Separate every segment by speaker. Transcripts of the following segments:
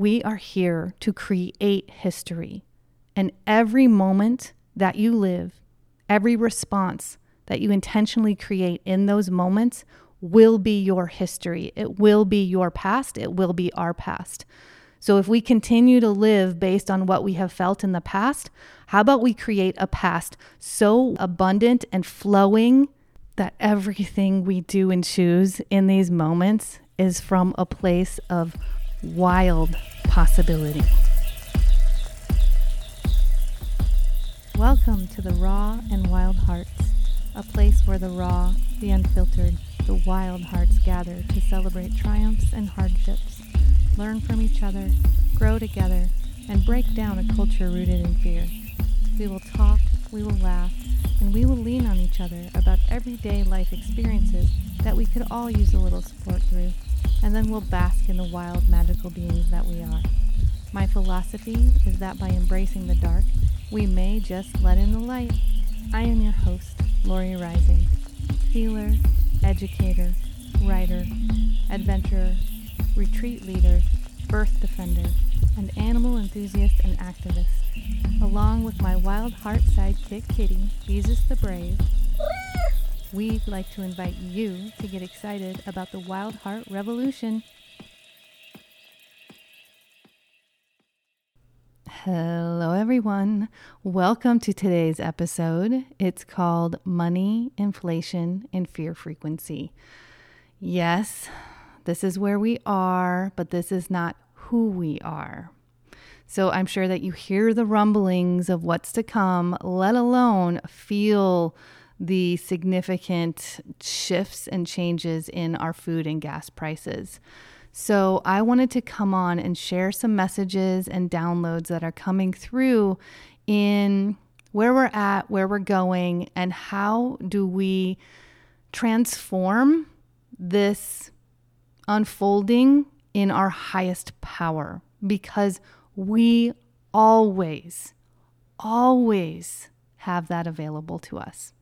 Speaker 1: We are here to create history. And every moment that you live, every response that you intentionally create in those moments will be your history. It will be your past. It will be our past. So if we continue to live based on what we have felt in the past, how about we create a past so abundant and flowing that everything we do and choose in these moments is from a place of wild possibility. Welcome to the Raw and Wild Hearts, a place where the raw, the unfiltered, the wild hearts gather to celebrate triumphs and hardships, learn from each other, grow together, and break down a culture rooted in fear. We will talk, we will laugh, and we will lean on each other about everyday life experiences that we could all use a little support through, and then we'll bask in the wild, magical beings that we are. My philosophy is that by embracing the dark, we may just let in the light. I am your host, Lori Rising, healer, educator, writer, adventurer, retreat leader, birth defender, and animal enthusiast and activist, along with my wild heart sidekick kitty, Jesus the Brave. We'd like to invite you to get excited about the Wild Heart Revolution. Hello, everyone. Welcome to today's episode. It's called Money, Inflation, and Fear Frequency. Yes, this is where we are, but this is not who we are. So I'm sure that you hear the rumblings of what's to come, let alone feel the significant shifts and changes in our food and gas prices. So I wanted to come on and share some messages and downloads that are coming through in where we're at, where we're going, and how do we transform this unfolding in our highest power because we always, always have that available to us.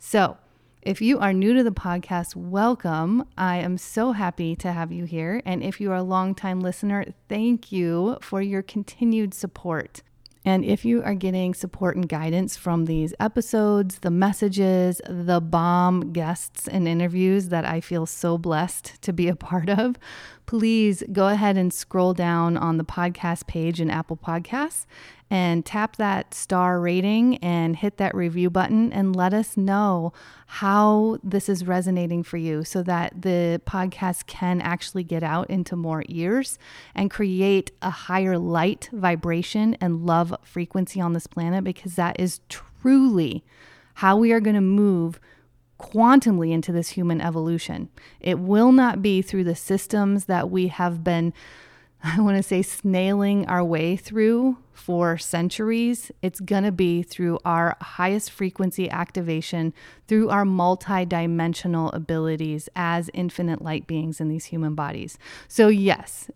Speaker 1: So, if you are new to the podcast, welcome. I am so happy to have you here. And if you are a longtime listener, thank you for your continued support. And if you are getting support and guidance from these episodes, the messages, the bomb guests and interviews that I feel so blessed to be a part of, please go ahead and scroll down on the podcast page in Apple Podcasts and tap that star rating and hit that review button and let us know how this is resonating for you so that the podcast can actually get out into more ears and create a higher light vibration and love frequency on this planet because that is truly how we are going to move quantumly into this human evolution. It will not be through the systems that we have been I want to say, snailing our way through for centuries, it's going to be through our highest frequency activation, through our multi-dimensional abilities as infinite light beings in these human bodies. So, yes,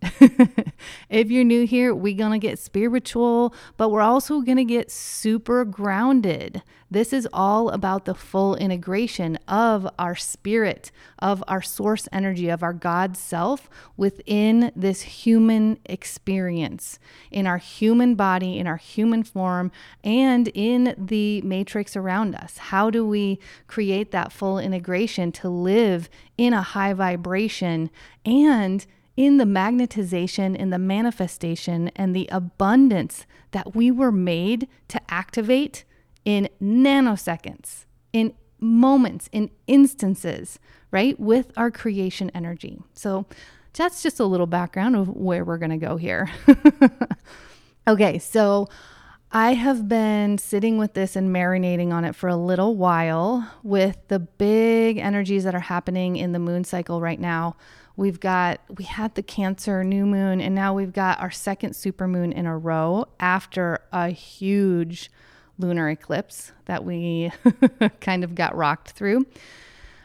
Speaker 1: if you're new here, we're going to get spiritual, but we're also going to get super grounded. This is all about the full integration of our spirit, of our source energy, of our God self within this human experience, in our human body, in our human form, and in the matrix around us. How do we create that full integration to live in a high vibration and in the magnetization, in the manifestation, and the abundance that we were made to activate? in nanoseconds, in moments, in instances, right? With our creation energy. So that's just a little background of where we're going to go here. okay, so I have been sitting with this and marinating on it for a little while with the big energies that are happening in the moon cycle right now. We've got, we had the Cancer new moon, and now we've got our second supermoon in a row after a huge lunar eclipse that we kind of got rocked through,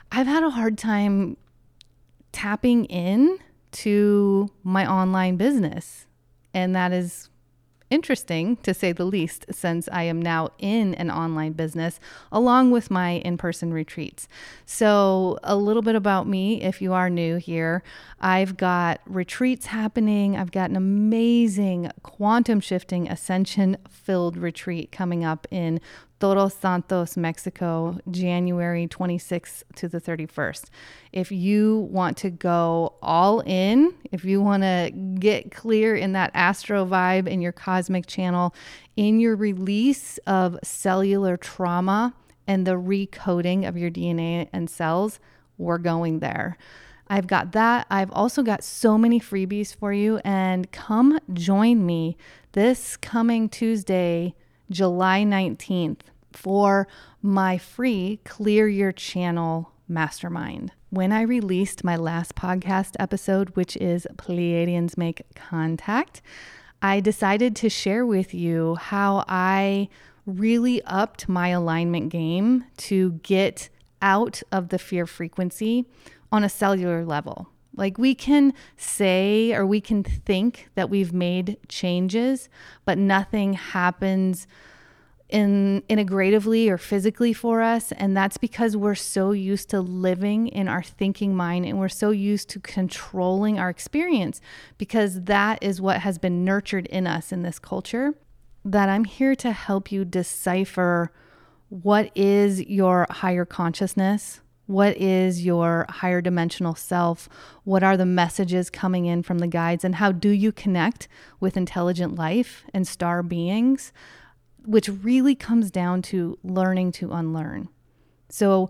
Speaker 1: I've had a hard time tapping in to my online business. And that is interesting to say the least, since I am now in an online business along with my in person retreats. So, a little bit about me if you are new here. I've got retreats happening, I've got an amazing quantum shifting ascension filled retreat coming up in Todos Santos, Mexico, January 26th to the 31st. If you want to go all in, if you want to get clear in that astro vibe in your cosmic channel, in your release of cellular trauma and the recoding of your DNA and cells, we're going there. I've got that. I've also got so many freebies for you. And come join me this coming Tuesday July 19th for my free Clear Your Channel Mastermind. When I released my last podcast episode, which is Pleiadians Make Contact, I decided to share with you how I really upped my alignment game to get out of the fear frequency on a cellular level. Like we can say or we can think that we've made changes, but nothing happens in integratively or physically for us. And that's because we're so used to living in our thinking mind and we're so used to controlling our experience because that is what has been nurtured in us in this culture that I'm here to help you decipher what is your higher consciousness what is your higher dimensional self? What are the messages coming in from the guides? And how do you connect with intelligent life and star beings? Which really comes down to learning to unlearn. So,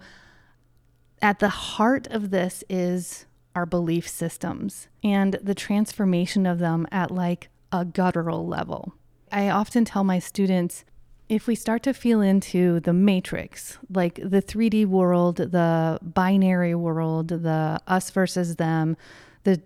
Speaker 1: at the heart of this is our belief systems and the transformation of them at like a guttural level. I often tell my students if we start to feel into the matrix, like the 3D world, the binary world, the us versus them, the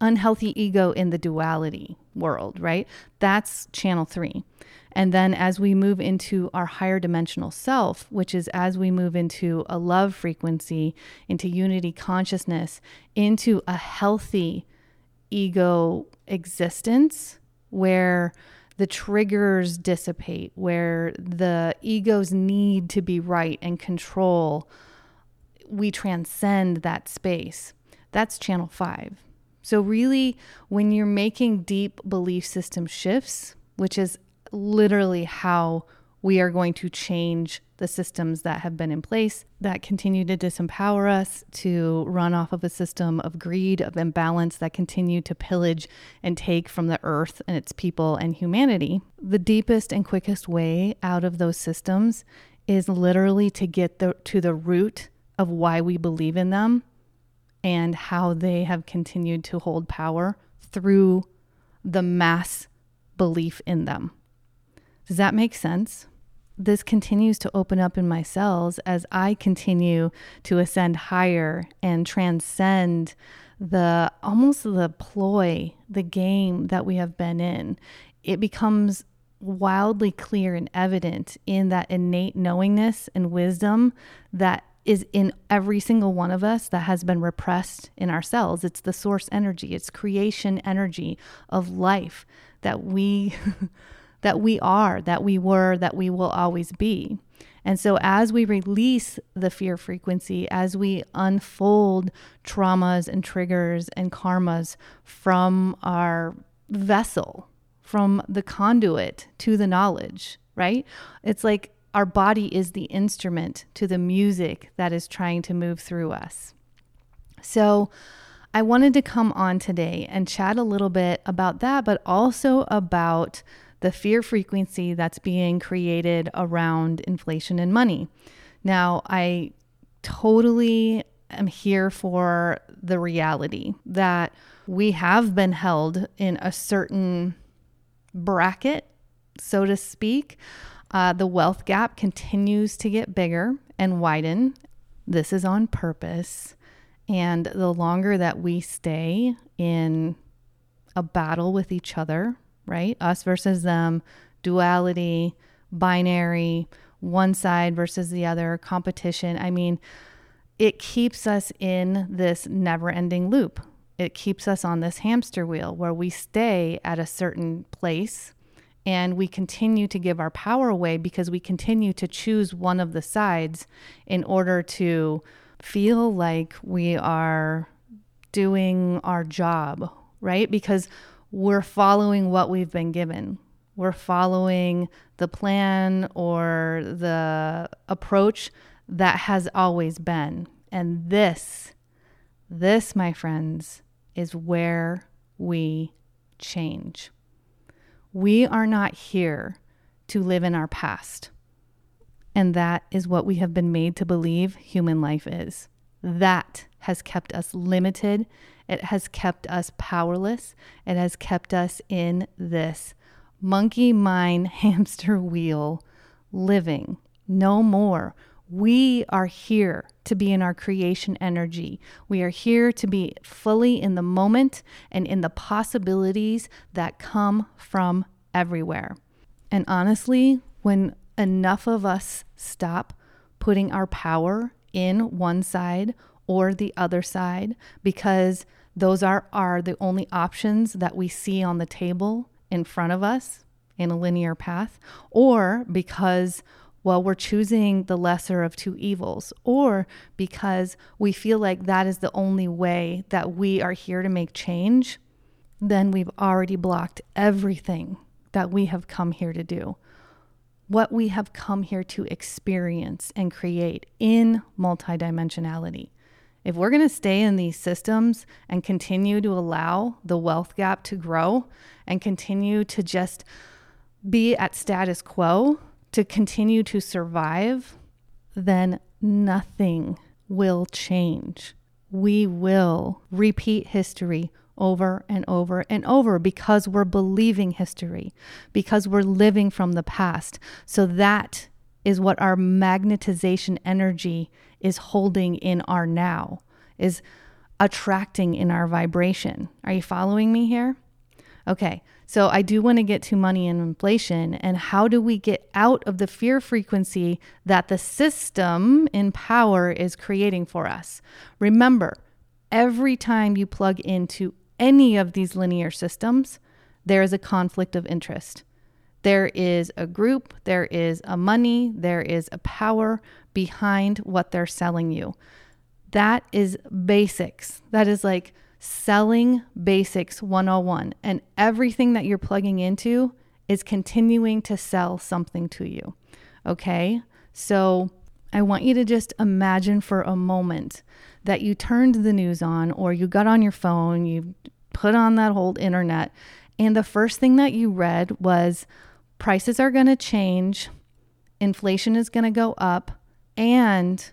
Speaker 1: unhealthy ego in the duality world, right? That's channel three. And then as we move into our higher dimensional self, which is as we move into a love frequency, into unity consciousness, into a healthy ego existence where the triggers dissipate, where the ego's need to be right and control, we transcend that space. That's channel five. So, really, when you're making deep belief system shifts, which is literally how we are going to change the systems that have been in place that continue to disempower us, to run off of a system of greed, of imbalance that continue to pillage and take from the earth and its people and humanity. The deepest and quickest way out of those systems is literally to get the, to the root of why we believe in them and how they have continued to hold power through the mass belief in them. Does that make sense? This continues to open up in my cells as I continue to ascend higher and transcend the almost the ploy, the game that we have been in. It becomes wildly clear and evident in that innate knowingness and wisdom that is in every single one of us that has been repressed in our cells. It's the source energy, it's creation energy of life that we that we are, that we were, that we will always be. And so, as we release the fear frequency, as we unfold traumas and triggers and karmas from our vessel, from the conduit to the knowledge, right? It's like our body is the instrument to the music that is trying to move through us. So, I wanted to come on today and chat a little bit about that, but also about the fear frequency that's being created around inflation and money. Now, I totally am here for the reality that we have been held in a certain bracket, so to speak. Uh, the wealth gap continues to get bigger and widen. This is on purpose. And the longer that we stay in a battle with each other, right? Us versus them, duality, binary, one side versus the other, competition. I mean, it keeps us in this never ending loop. It keeps us on this hamster wheel where we stay at a certain place And we continue to give our power away because we continue to choose one of the sides in order to feel like we are doing our job, right? Because we're following what we've been given. We're following the plan or the approach that has always been. And this, this, my friends, is where we change. We are not here to live in our past. And that is what we have been made to believe human life is. That has kept us limited. It has kept us powerless. It has kept us in this monkey mind hamster wheel living. No more. We are here to be in our creation energy. We are here to be fully in the moment and in the possibilities that come from everywhere. And honestly, when enough of us stop putting our power in one side or the other side, because those are, are the only options that we see on the table in front of us in a linear path, or because well, we're choosing the lesser of two evils, or because we feel like that is the only way that we are here to make change, then we've already blocked everything that we have come here to do. What we have come here to experience and create in multidimensionality. If we're going to stay in these systems and continue to allow the wealth gap to grow and continue to just be at status quo, to continue to survive, then nothing will change. We will repeat history over and over and over because we're believing history, because we're living from the past. So that is what our magnetization energy is holding in our now, is attracting in our vibration. Are you following me here? Okay, so I do want to get to money and inflation and how do we get out of the fear frequency that the system in power is creating for us. Remember, every time you plug into any of these linear systems, there is a conflict of interest. There is a group, there is a money, there is a power behind what they're selling you. That is basics. That is like Selling Basics 101. And everything that you're plugging into is continuing to sell something to you. Okay? So I want you to just imagine for a moment that you turned the news on or you got on your phone, you put on that whole internet, and the first thing that you read was prices are going to change, inflation is going to go up, and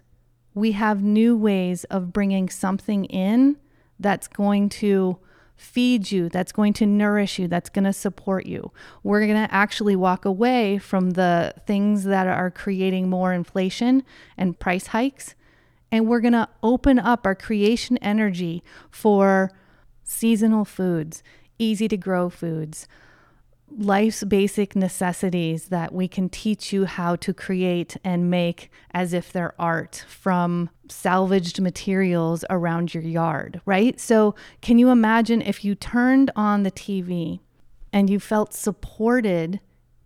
Speaker 1: we have new ways of bringing something in that's going to feed you, that's going to nourish you, that's going to support you. We're going to actually walk away from the things that are creating more inflation and price hikes. And we're going to open up our creation energy for seasonal foods, easy to grow foods, life's basic necessities that we can teach you how to create and make as if they're art from salvaged materials around your yard, right? So, can you imagine if you turned on the TV and you felt supported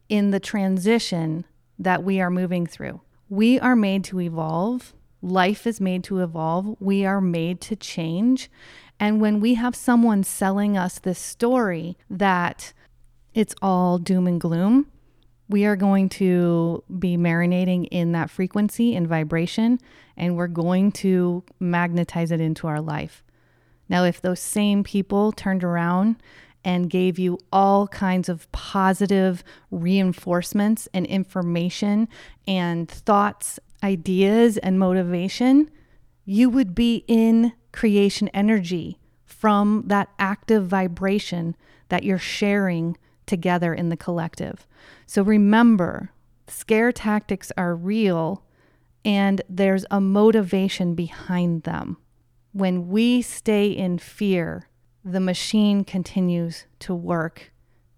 Speaker 1: in the transition that we are moving through? We are made to evolve. Life is made to evolve. We are made to change. And when we have someone selling us this story that it's all doom and gloom, we are going to be marinating in that frequency and vibration, and we're going to magnetize it into our life. Now, if those same people turned around and gave you all kinds of positive reinforcements and information and thoughts, ideas, and motivation, you would be in creation energy from that active vibration that you're sharing together in the collective. So remember, scare tactics are real and there's a motivation behind them. When we stay in fear, the machine continues to work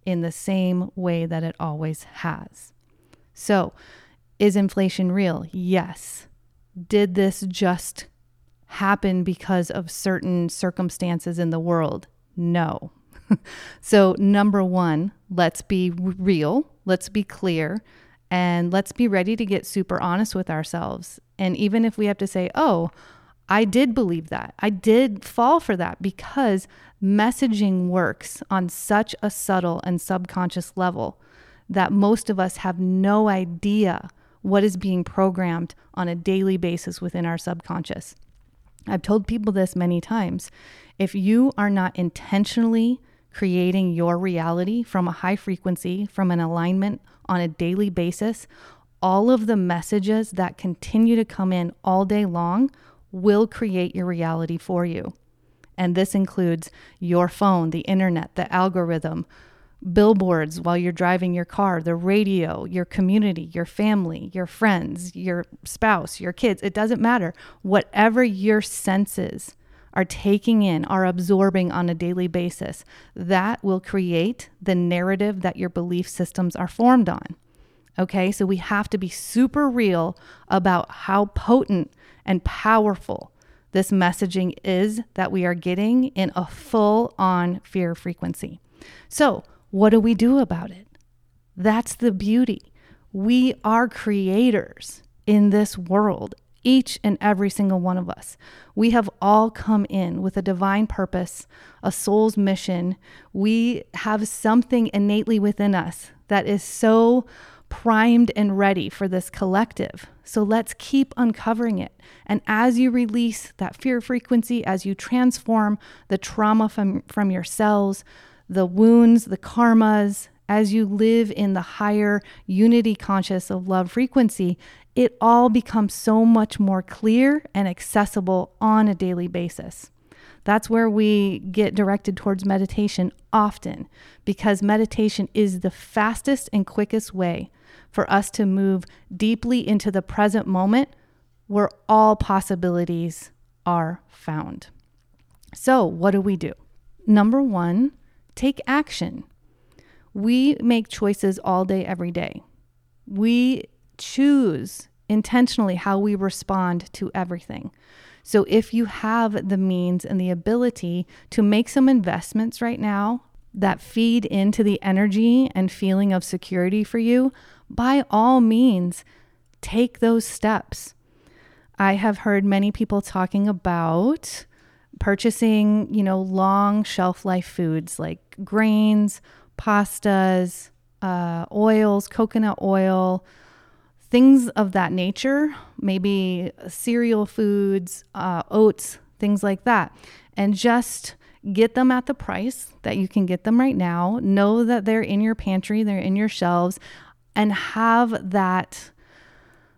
Speaker 1: in the same way that it always has. So, is inflation real? Yes. Did this just happen because of certain circumstances in the world? No. so, number one, let's be real, let's be clear, and let's be ready to get super honest with ourselves. And even if we have to say, oh, I did believe that, I did fall for that because messaging works on such a subtle and subconscious level that most of us have no idea what is being programmed on a daily basis within our subconscious. I've told people this many times. If you are not intentionally creating your reality from a high frequency, from an alignment on a daily basis, all of the messages that continue to come in all day long will create your reality for you. And this includes your phone, the internet, the algorithm, billboards while you're driving your car, the radio, your community, your family, your friends, your spouse, your kids. It doesn't matter. Whatever your senses are taking in, are absorbing on a daily basis, that will create the narrative that your belief systems are formed on. Okay, so we have to be super real about how potent and powerful this messaging is that we are getting in a full on fear frequency. So, what do we do about it? That's the beauty. We are creators in this world, each and every single one of us. We have all come in with a divine purpose, a soul's mission. We have something innately within us that is so primed and ready for this collective. So let's keep uncovering it. And as you release that fear frequency, as you transform the trauma from, from your cells, the wounds, the karmas, as you live in the higher unity conscious of love frequency, it all becomes so much more clear and accessible on a daily basis. That's where we get directed towards meditation often because meditation is the fastest and quickest way for us to move deeply into the present moment where all possibilities are found. So, what do we do? Number one, Take action. We make choices all day, every day. We choose intentionally how we respond to everything. So, if you have the means and the ability to make some investments right now that feed into the energy and feeling of security for you, by all means, take those steps. I have heard many people talking about purchasing, you know, long shelf life foods like grains, pastas, uh, oils, coconut oil, things of that nature, maybe cereal foods, uh, oats, things like that. And just get them at the price that you can get them right now. Know that they're in your pantry, they're in your shelves, and have that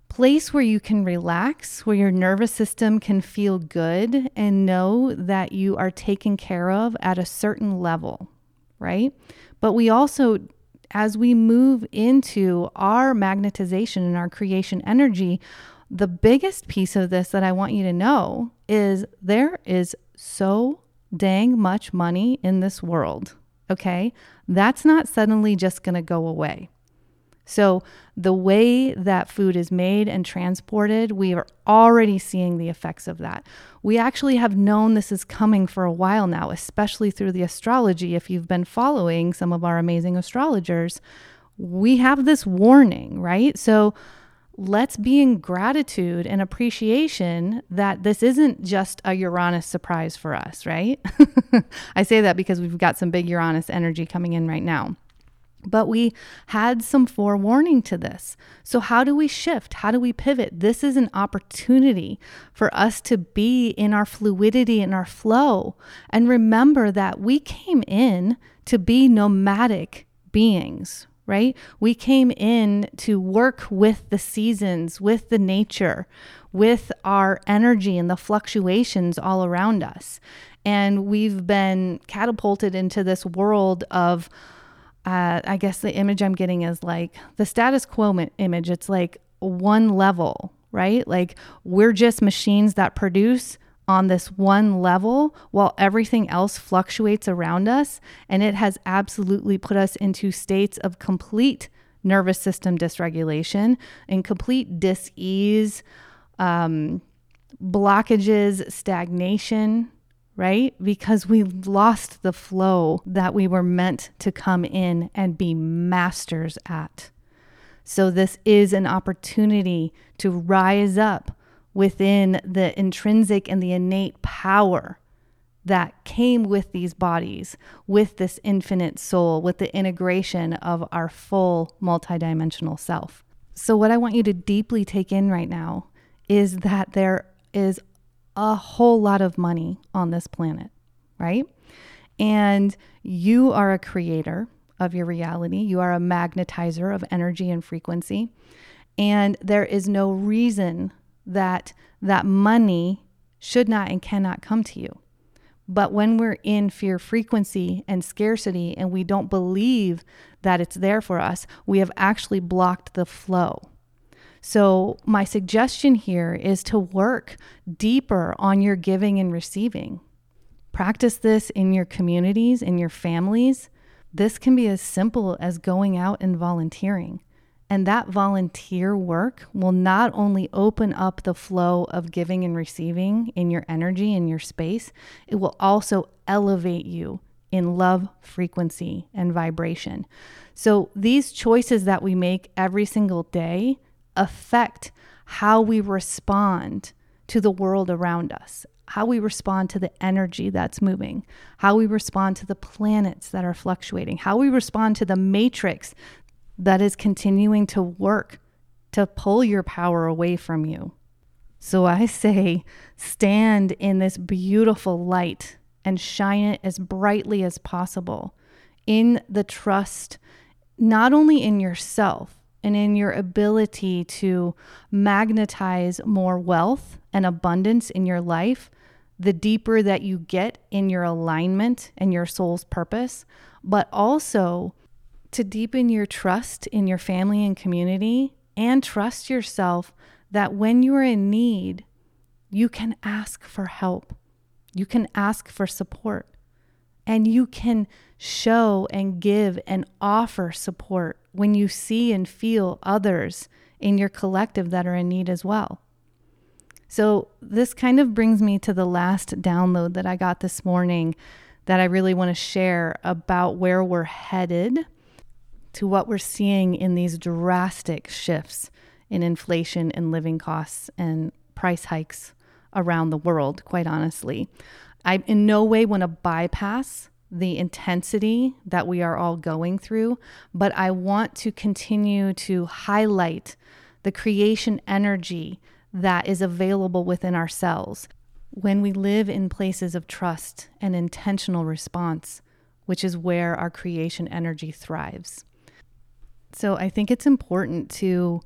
Speaker 1: place where you can relax, where your nervous system can feel good and know that you are taken care of at a certain level, right? But we also, as we move into our magnetization and our creation energy, the biggest piece of this that I want you to know is there is so dang much money in this world. Okay. That's not suddenly just going to go away. So, the way that food is made and transported, we are already seeing the effects of that. We actually have known this is coming for a while now, especially through the astrology. If you've been following some of our amazing astrologers, we have this warning, right? So, let's be in gratitude and appreciation that this isn't just a Uranus surprise for us, right? I say that because we've got some big Uranus energy coming in right now. But we had some forewarning to this. So, how do we shift? How do we pivot? This is an opportunity for us to be in our fluidity and our flow. And remember that we came in to be nomadic beings, right? We came in to work with the seasons, with the nature, with our energy and the fluctuations all around us. And we've been catapulted into this world of uh, I guess the image I'm getting is like the status quo image. It's like one level, right? Like we're just machines that produce on this one level while everything else fluctuates around us. And it has absolutely put us into states of complete nervous system dysregulation and complete dis ease, um, blockages, stagnation, right? Because we lost the flow that we were meant to come in and be masters at. So, this is an opportunity to rise up within the intrinsic and the innate power that came with these bodies, with this infinite soul, with the integration of our full multidimensional self. So, what I want you to deeply take in right now is that there is a whole lot of money on this planet, right? And you are a creator of your reality, you are a magnetizer of energy and frequency. And there is no reason that that money should not and cannot come to you. But when we're in fear frequency and scarcity and we don't believe that it's there for us, we have actually blocked the flow. So, my suggestion here is to work deeper on your giving and receiving. Practice this in your communities, in your families. This can be as simple as going out and volunteering. And that volunteer work will not only open up the flow of giving and receiving in your energy, in your space, it will also elevate you in love, frequency, and vibration. So, these choices that we make every single day affect how we respond to the world around us, how we respond to the energy that's moving, how we respond to the planets that are fluctuating, how we respond to the matrix that is continuing to work to pull your power away from you. So I say, stand in this beautiful light and shine it as brightly as possible in the trust, not only in yourself and in your ability to magnetize more wealth and abundance in your life, the deeper that you get in your alignment and your soul's purpose, but also to deepen your trust in your family and community and trust yourself that when you are in need, you can ask for help. You can ask for support. And you can show and give and offer support when you see and feel others in your collective that are in need as well. So, this kind of brings me to the last download that I got this morning that I really want to share about where we're headed to what we're seeing in these drastic shifts in inflation and living costs and price hikes around the world, quite honestly. I in no way want to bypass the intensity that we are all going through, but I want to continue to highlight the creation energy that is available within ourselves when we live in places of trust and intentional response, which is where our creation energy thrives. So I think it's important to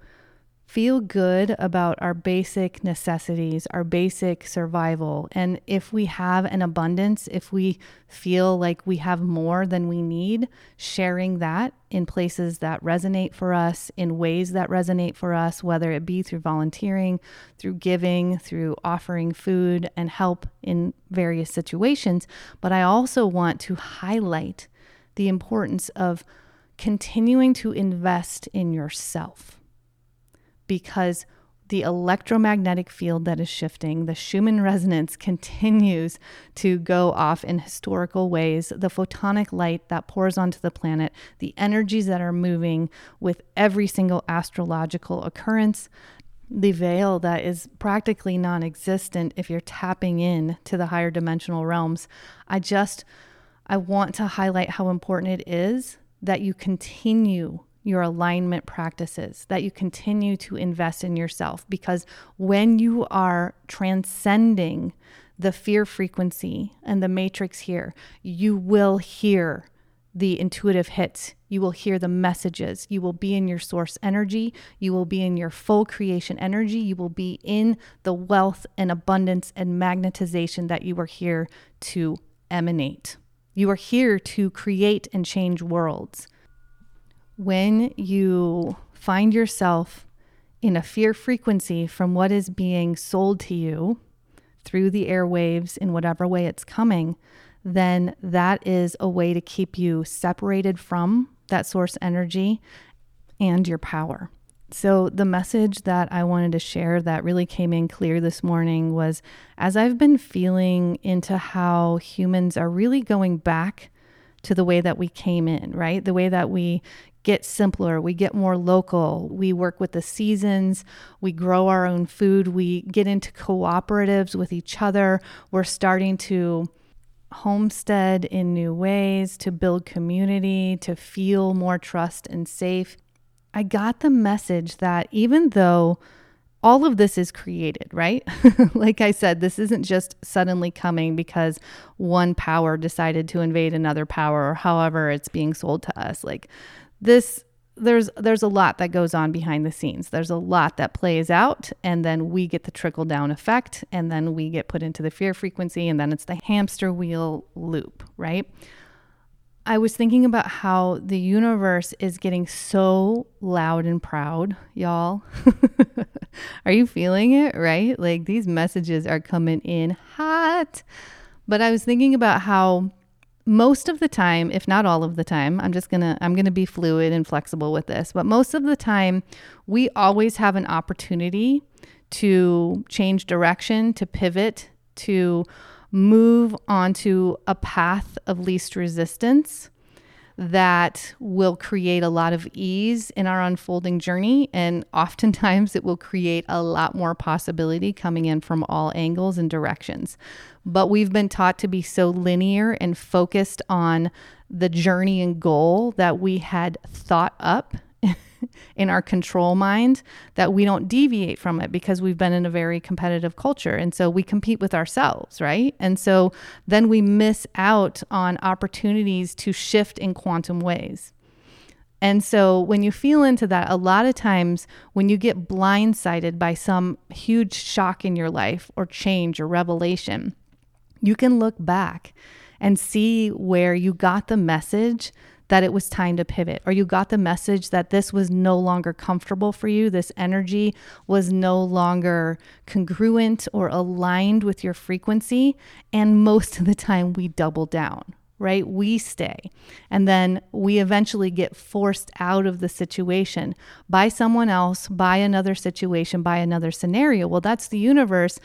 Speaker 1: feel good about our basic necessities, our basic survival. And if we have an abundance, if we feel like we have more than we need, sharing that in places that resonate for us, in ways that resonate for us, whether it be through volunteering, through giving, through offering food and help in various situations. But I also want to highlight the importance of continuing to invest in yourself because the electromagnetic field that is shifting, the Schumann resonance continues to go off in historical ways. The photonic light that pours onto the planet, the energies that are moving with every single astrological occurrence, the veil that is practically non existent if you're tapping in to the higher dimensional realms. I just, I want to highlight how important it is that you continue your alignment practices, that you continue to invest in yourself. Because when you are transcending the fear frequency and the matrix here, you will hear the intuitive hits. You will hear the messages. You will be in your source energy. You will be in your full creation energy. You will be in the wealth and abundance and magnetization that you are here to emanate. You are here to create and change worlds when you find yourself in a fear frequency from what is being sold to you through the airwaves in whatever way it's coming, then that is a way to keep you separated from that source energy and your power. So, the message that I wanted to share that really came in clear this morning was as I've been feeling into how humans are really going back to the way that we came in, right? The way that we get simpler, we get more local, we work with the seasons, we grow our own food, we get into cooperatives with each other, we're starting to homestead in new ways, to build community, to feel more trust and safe. I got the message that even though all of this is created, right? like I said, this isn't just suddenly coming because one power decided to invade another power or however it's being sold to us. Like this there's there's a lot that goes on behind the scenes. There's a lot that plays out and then we get the trickle down effect and then we get put into the fear frequency and then it's the hamster wheel loop, right? I was thinking about how the universe is getting so loud and proud, y'all. are you feeling it, right? Like these messages are coming in hot. But I was thinking about how most of the time, if not all of the time, I'm just going to I'm going to be fluid and flexible with this, but most of the time we always have an opportunity to change direction, to pivot, to move onto a path of least resistance that will create a lot of ease in our unfolding journey. And oftentimes it will create a lot more possibility coming in from all angles and directions. But we've been taught to be so linear and focused on the journey and goal that we had thought up in our control mind that we don't deviate from it because we've been in a very competitive culture. And so we compete with ourselves, right? And so then we miss out on opportunities to shift in quantum ways. And so when you feel into that, a lot of times when you get blindsided by some huge shock in your life or change or revelation, you can look back and see where you got the message that it was time to pivot, or you got the message that this was no longer comfortable for you, this energy was no longer congruent or aligned with your frequency. And most of the time, we double down, right? We stay. And then we eventually get forced out of the situation by someone else, by another situation, by another scenario. Well, that's the universe,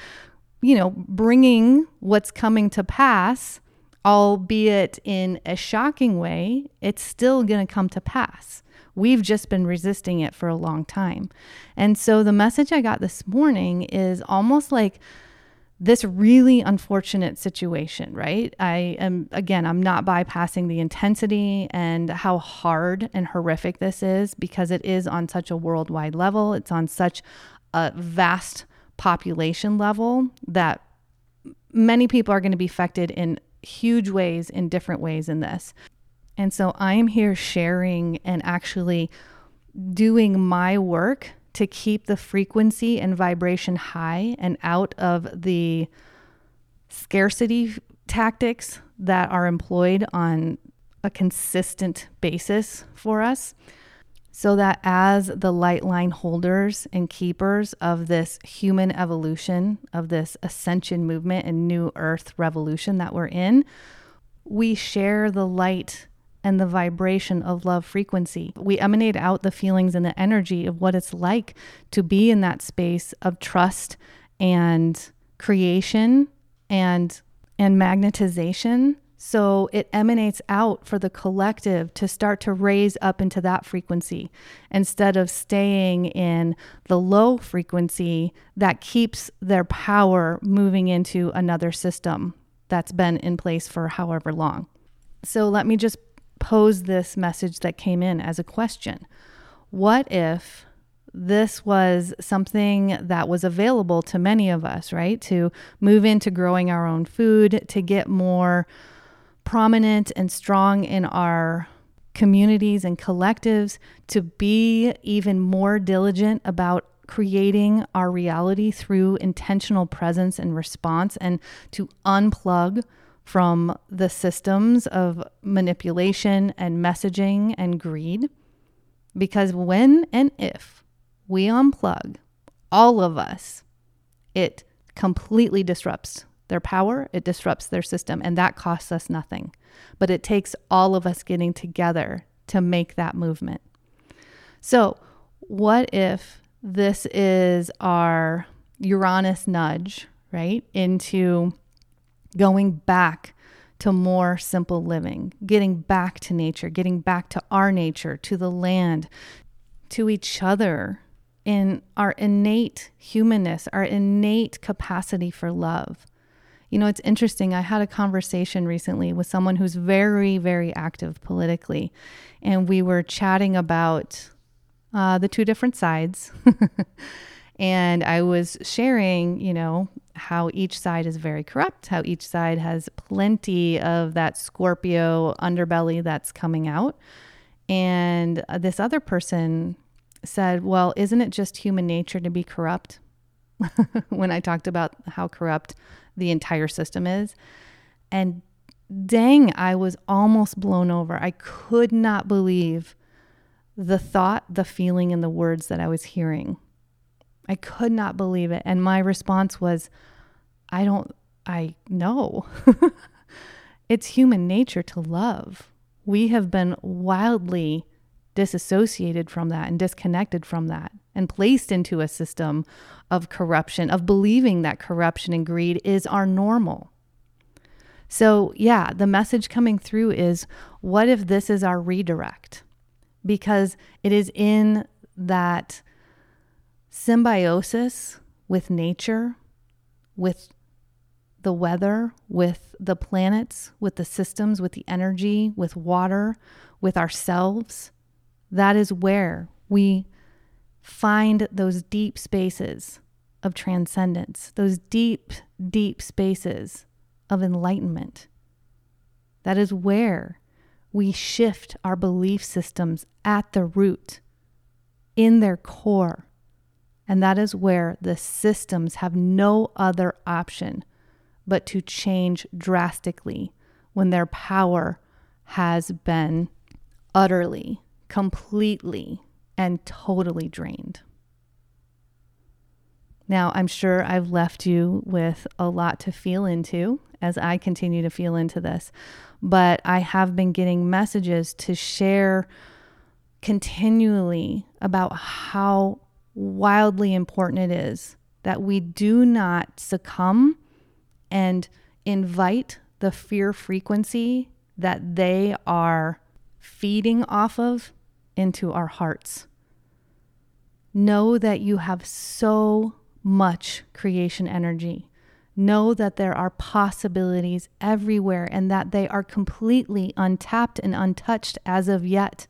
Speaker 1: you know, bringing what's coming to pass albeit in a shocking way, it's still going to come to pass. We've just been resisting it for a long time. And so the message I got this morning is almost like this really unfortunate situation, right? I am, again, I'm not bypassing the intensity and how hard and horrific this is because it is on such a worldwide level. It's on such a vast population level that many people are going to be affected in huge ways in different ways in this. And so I'm here sharing and actually doing my work to keep the frequency and vibration high and out of the scarcity tactics that are employed on a consistent basis for us so that as the light line holders and keepers of this human evolution, of this ascension movement and new earth revolution that we're in, we share the light and the vibration of love frequency. We emanate out the feelings and the energy of what it's like to be in that space of trust and creation and and magnetization so it emanates out for the collective to start to raise up into that frequency instead of staying in the low frequency that keeps their power moving into another system that's been in place for however long. So let me just pose this message that came in as a question. What if this was something that was available to many of us, right? To move into growing our own food, to get more prominent and strong in our communities and collectives, to be even more diligent about creating our reality through intentional presence and response, and to unplug from the systems of manipulation and messaging and greed. Because when and if we unplug, all of us, it completely disrupts their power, it disrupts their system, and that costs us nothing. But it takes all of us getting together to make that movement. So, what if this is our Uranus nudge, right? Into going back to more simple living, getting back to nature, getting back to our nature, to the land, to each other in our innate humanness, our innate capacity for love. You know, it's interesting. I had a conversation recently with someone who's very, very active politically, and we were chatting about uh, the two different sides. and I was sharing, you know, how each side is very corrupt, how each side has plenty of that Scorpio underbelly that's coming out. And uh, this other person said, Well, isn't it just human nature to be corrupt? when I talked about how corrupt the entire system is. And dang, I was almost blown over. I could not believe the thought, the feeling, and the words that I was hearing. I could not believe it. And my response was, I don't, I know. it's human nature to love. We have been wildly disassociated from that and disconnected from that and placed into a system of corruption, of believing that corruption and greed is our normal. So, yeah, the message coming through is what if this is our redirect? Because it is in that symbiosis with nature, with the weather, with the planets, with the systems, with the energy, with water, with ourselves. That is where we find those deep spaces of transcendence, those deep, deep spaces of enlightenment. That is where we shift our belief systems at the root, in their core. And that is where the systems have no other option but to change drastically when their power has been utterly, completely, and totally drained. Now, I'm sure I've left you with a lot to feel into as I continue to feel into this, but I have been getting messages to share continually about how wildly important it is that we do not succumb and invite the fear frequency that they are feeding off of into our hearts. Know that you have so much creation energy. Know that there are possibilities everywhere and that they are completely untapped and untouched as of yet.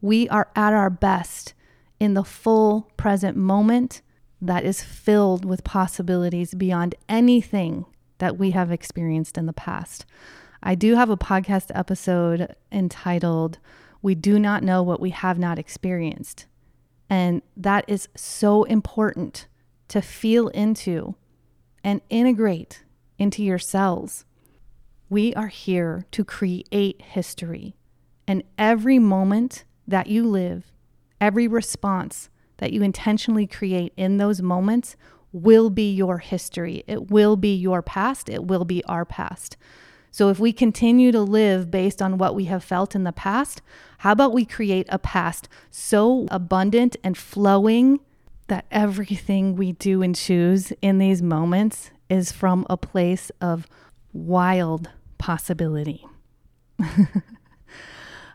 Speaker 1: We are at our best in the full present moment that is filled with possibilities beyond anything that we have experienced in the past. I do have a podcast episode entitled, We Do Not Know What We Have Not Experienced. And that is so important to feel into and integrate into yourselves. We are here to create history. And every moment that you live, every response that you intentionally create in those moments will be your history. It will be your past. It will be our past. So if we continue to live based on what we have felt in the past, how about we create a past so abundant and flowing that everything we do and choose in these moments is from a place of wild possibility.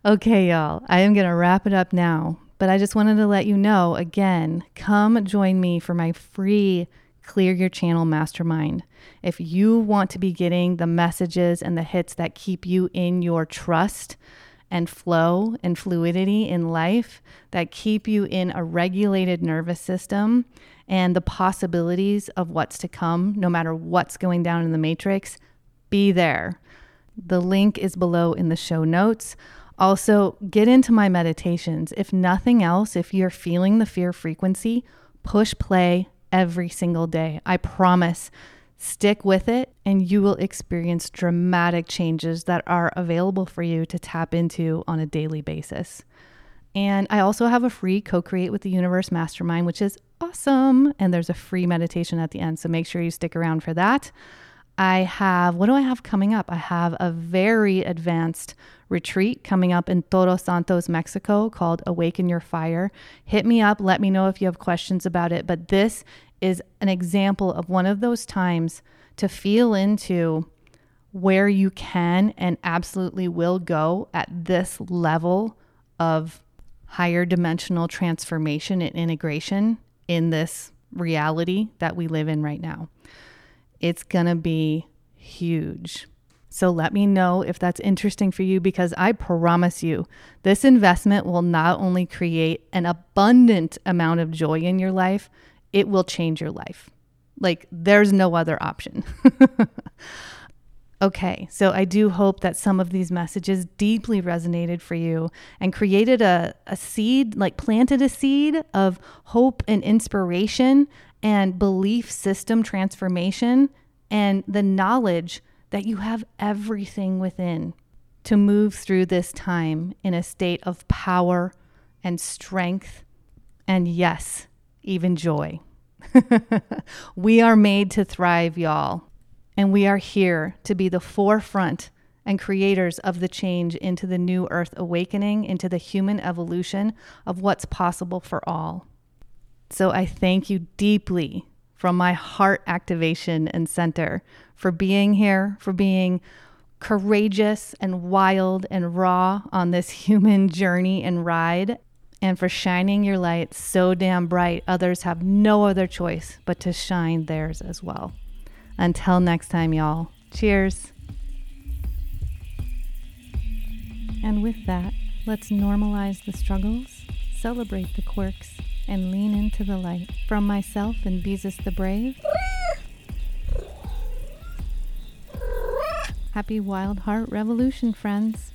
Speaker 1: okay, y'all, I am going to wrap it up now. But I just wanted to let you know again come join me for my free Clear Your Channel Mastermind. If you want to be getting the messages and the hits that keep you in your trust and flow and fluidity in life, that keep you in a regulated nervous system and the possibilities of what's to come, no matter what's going down in the matrix, be there. The link is below in the show notes. Also, get into my meditations. If nothing else, if you're feeling the fear frequency, push play every single day. I promise. Stick with it, and you will experience dramatic changes that are available for you to tap into on a daily basis. And I also have a free Co Create with the Universe Mastermind, which is awesome. And there's a free meditation at the end. So make sure you stick around for that. I have, what do I have coming up? I have a very advanced retreat coming up in Todos Santos, Mexico called Awaken Your Fire. Hit me up. Let me know if you have questions about it. But this is an example of one of those times to feel into where you can and absolutely will go at this level of higher dimensional transformation and integration in this reality that we live in right now. It's going to be huge. So let me know if that's interesting for you because I promise you, this investment will not only create an abundant amount of joy in your life, it will change your life. Like, there's no other option. okay, so I do hope that some of these messages deeply resonated for you and created a, a seed, like planted a seed of hope and inspiration and belief system transformation and the knowledge that you have everything within to move through this time in a state of power and strength and, yes, even joy. we are made to thrive, y'all, and we are here to be the forefront and creators of the change into the new earth awakening, into the human evolution of what's possible for all. So I thank you deeply from my heart activation and center for being here, for being courageous and wild and raw on this human journey and ride, and for shining your light so damn bright others have no other choice but to shine theirs as well. Until next time, y'all, cheers. And with that, let's normalize the struggles, celebrate the quirks and lean into the light. From myself and Beezus the Brave. Happy Wild Heart Revolution, friends.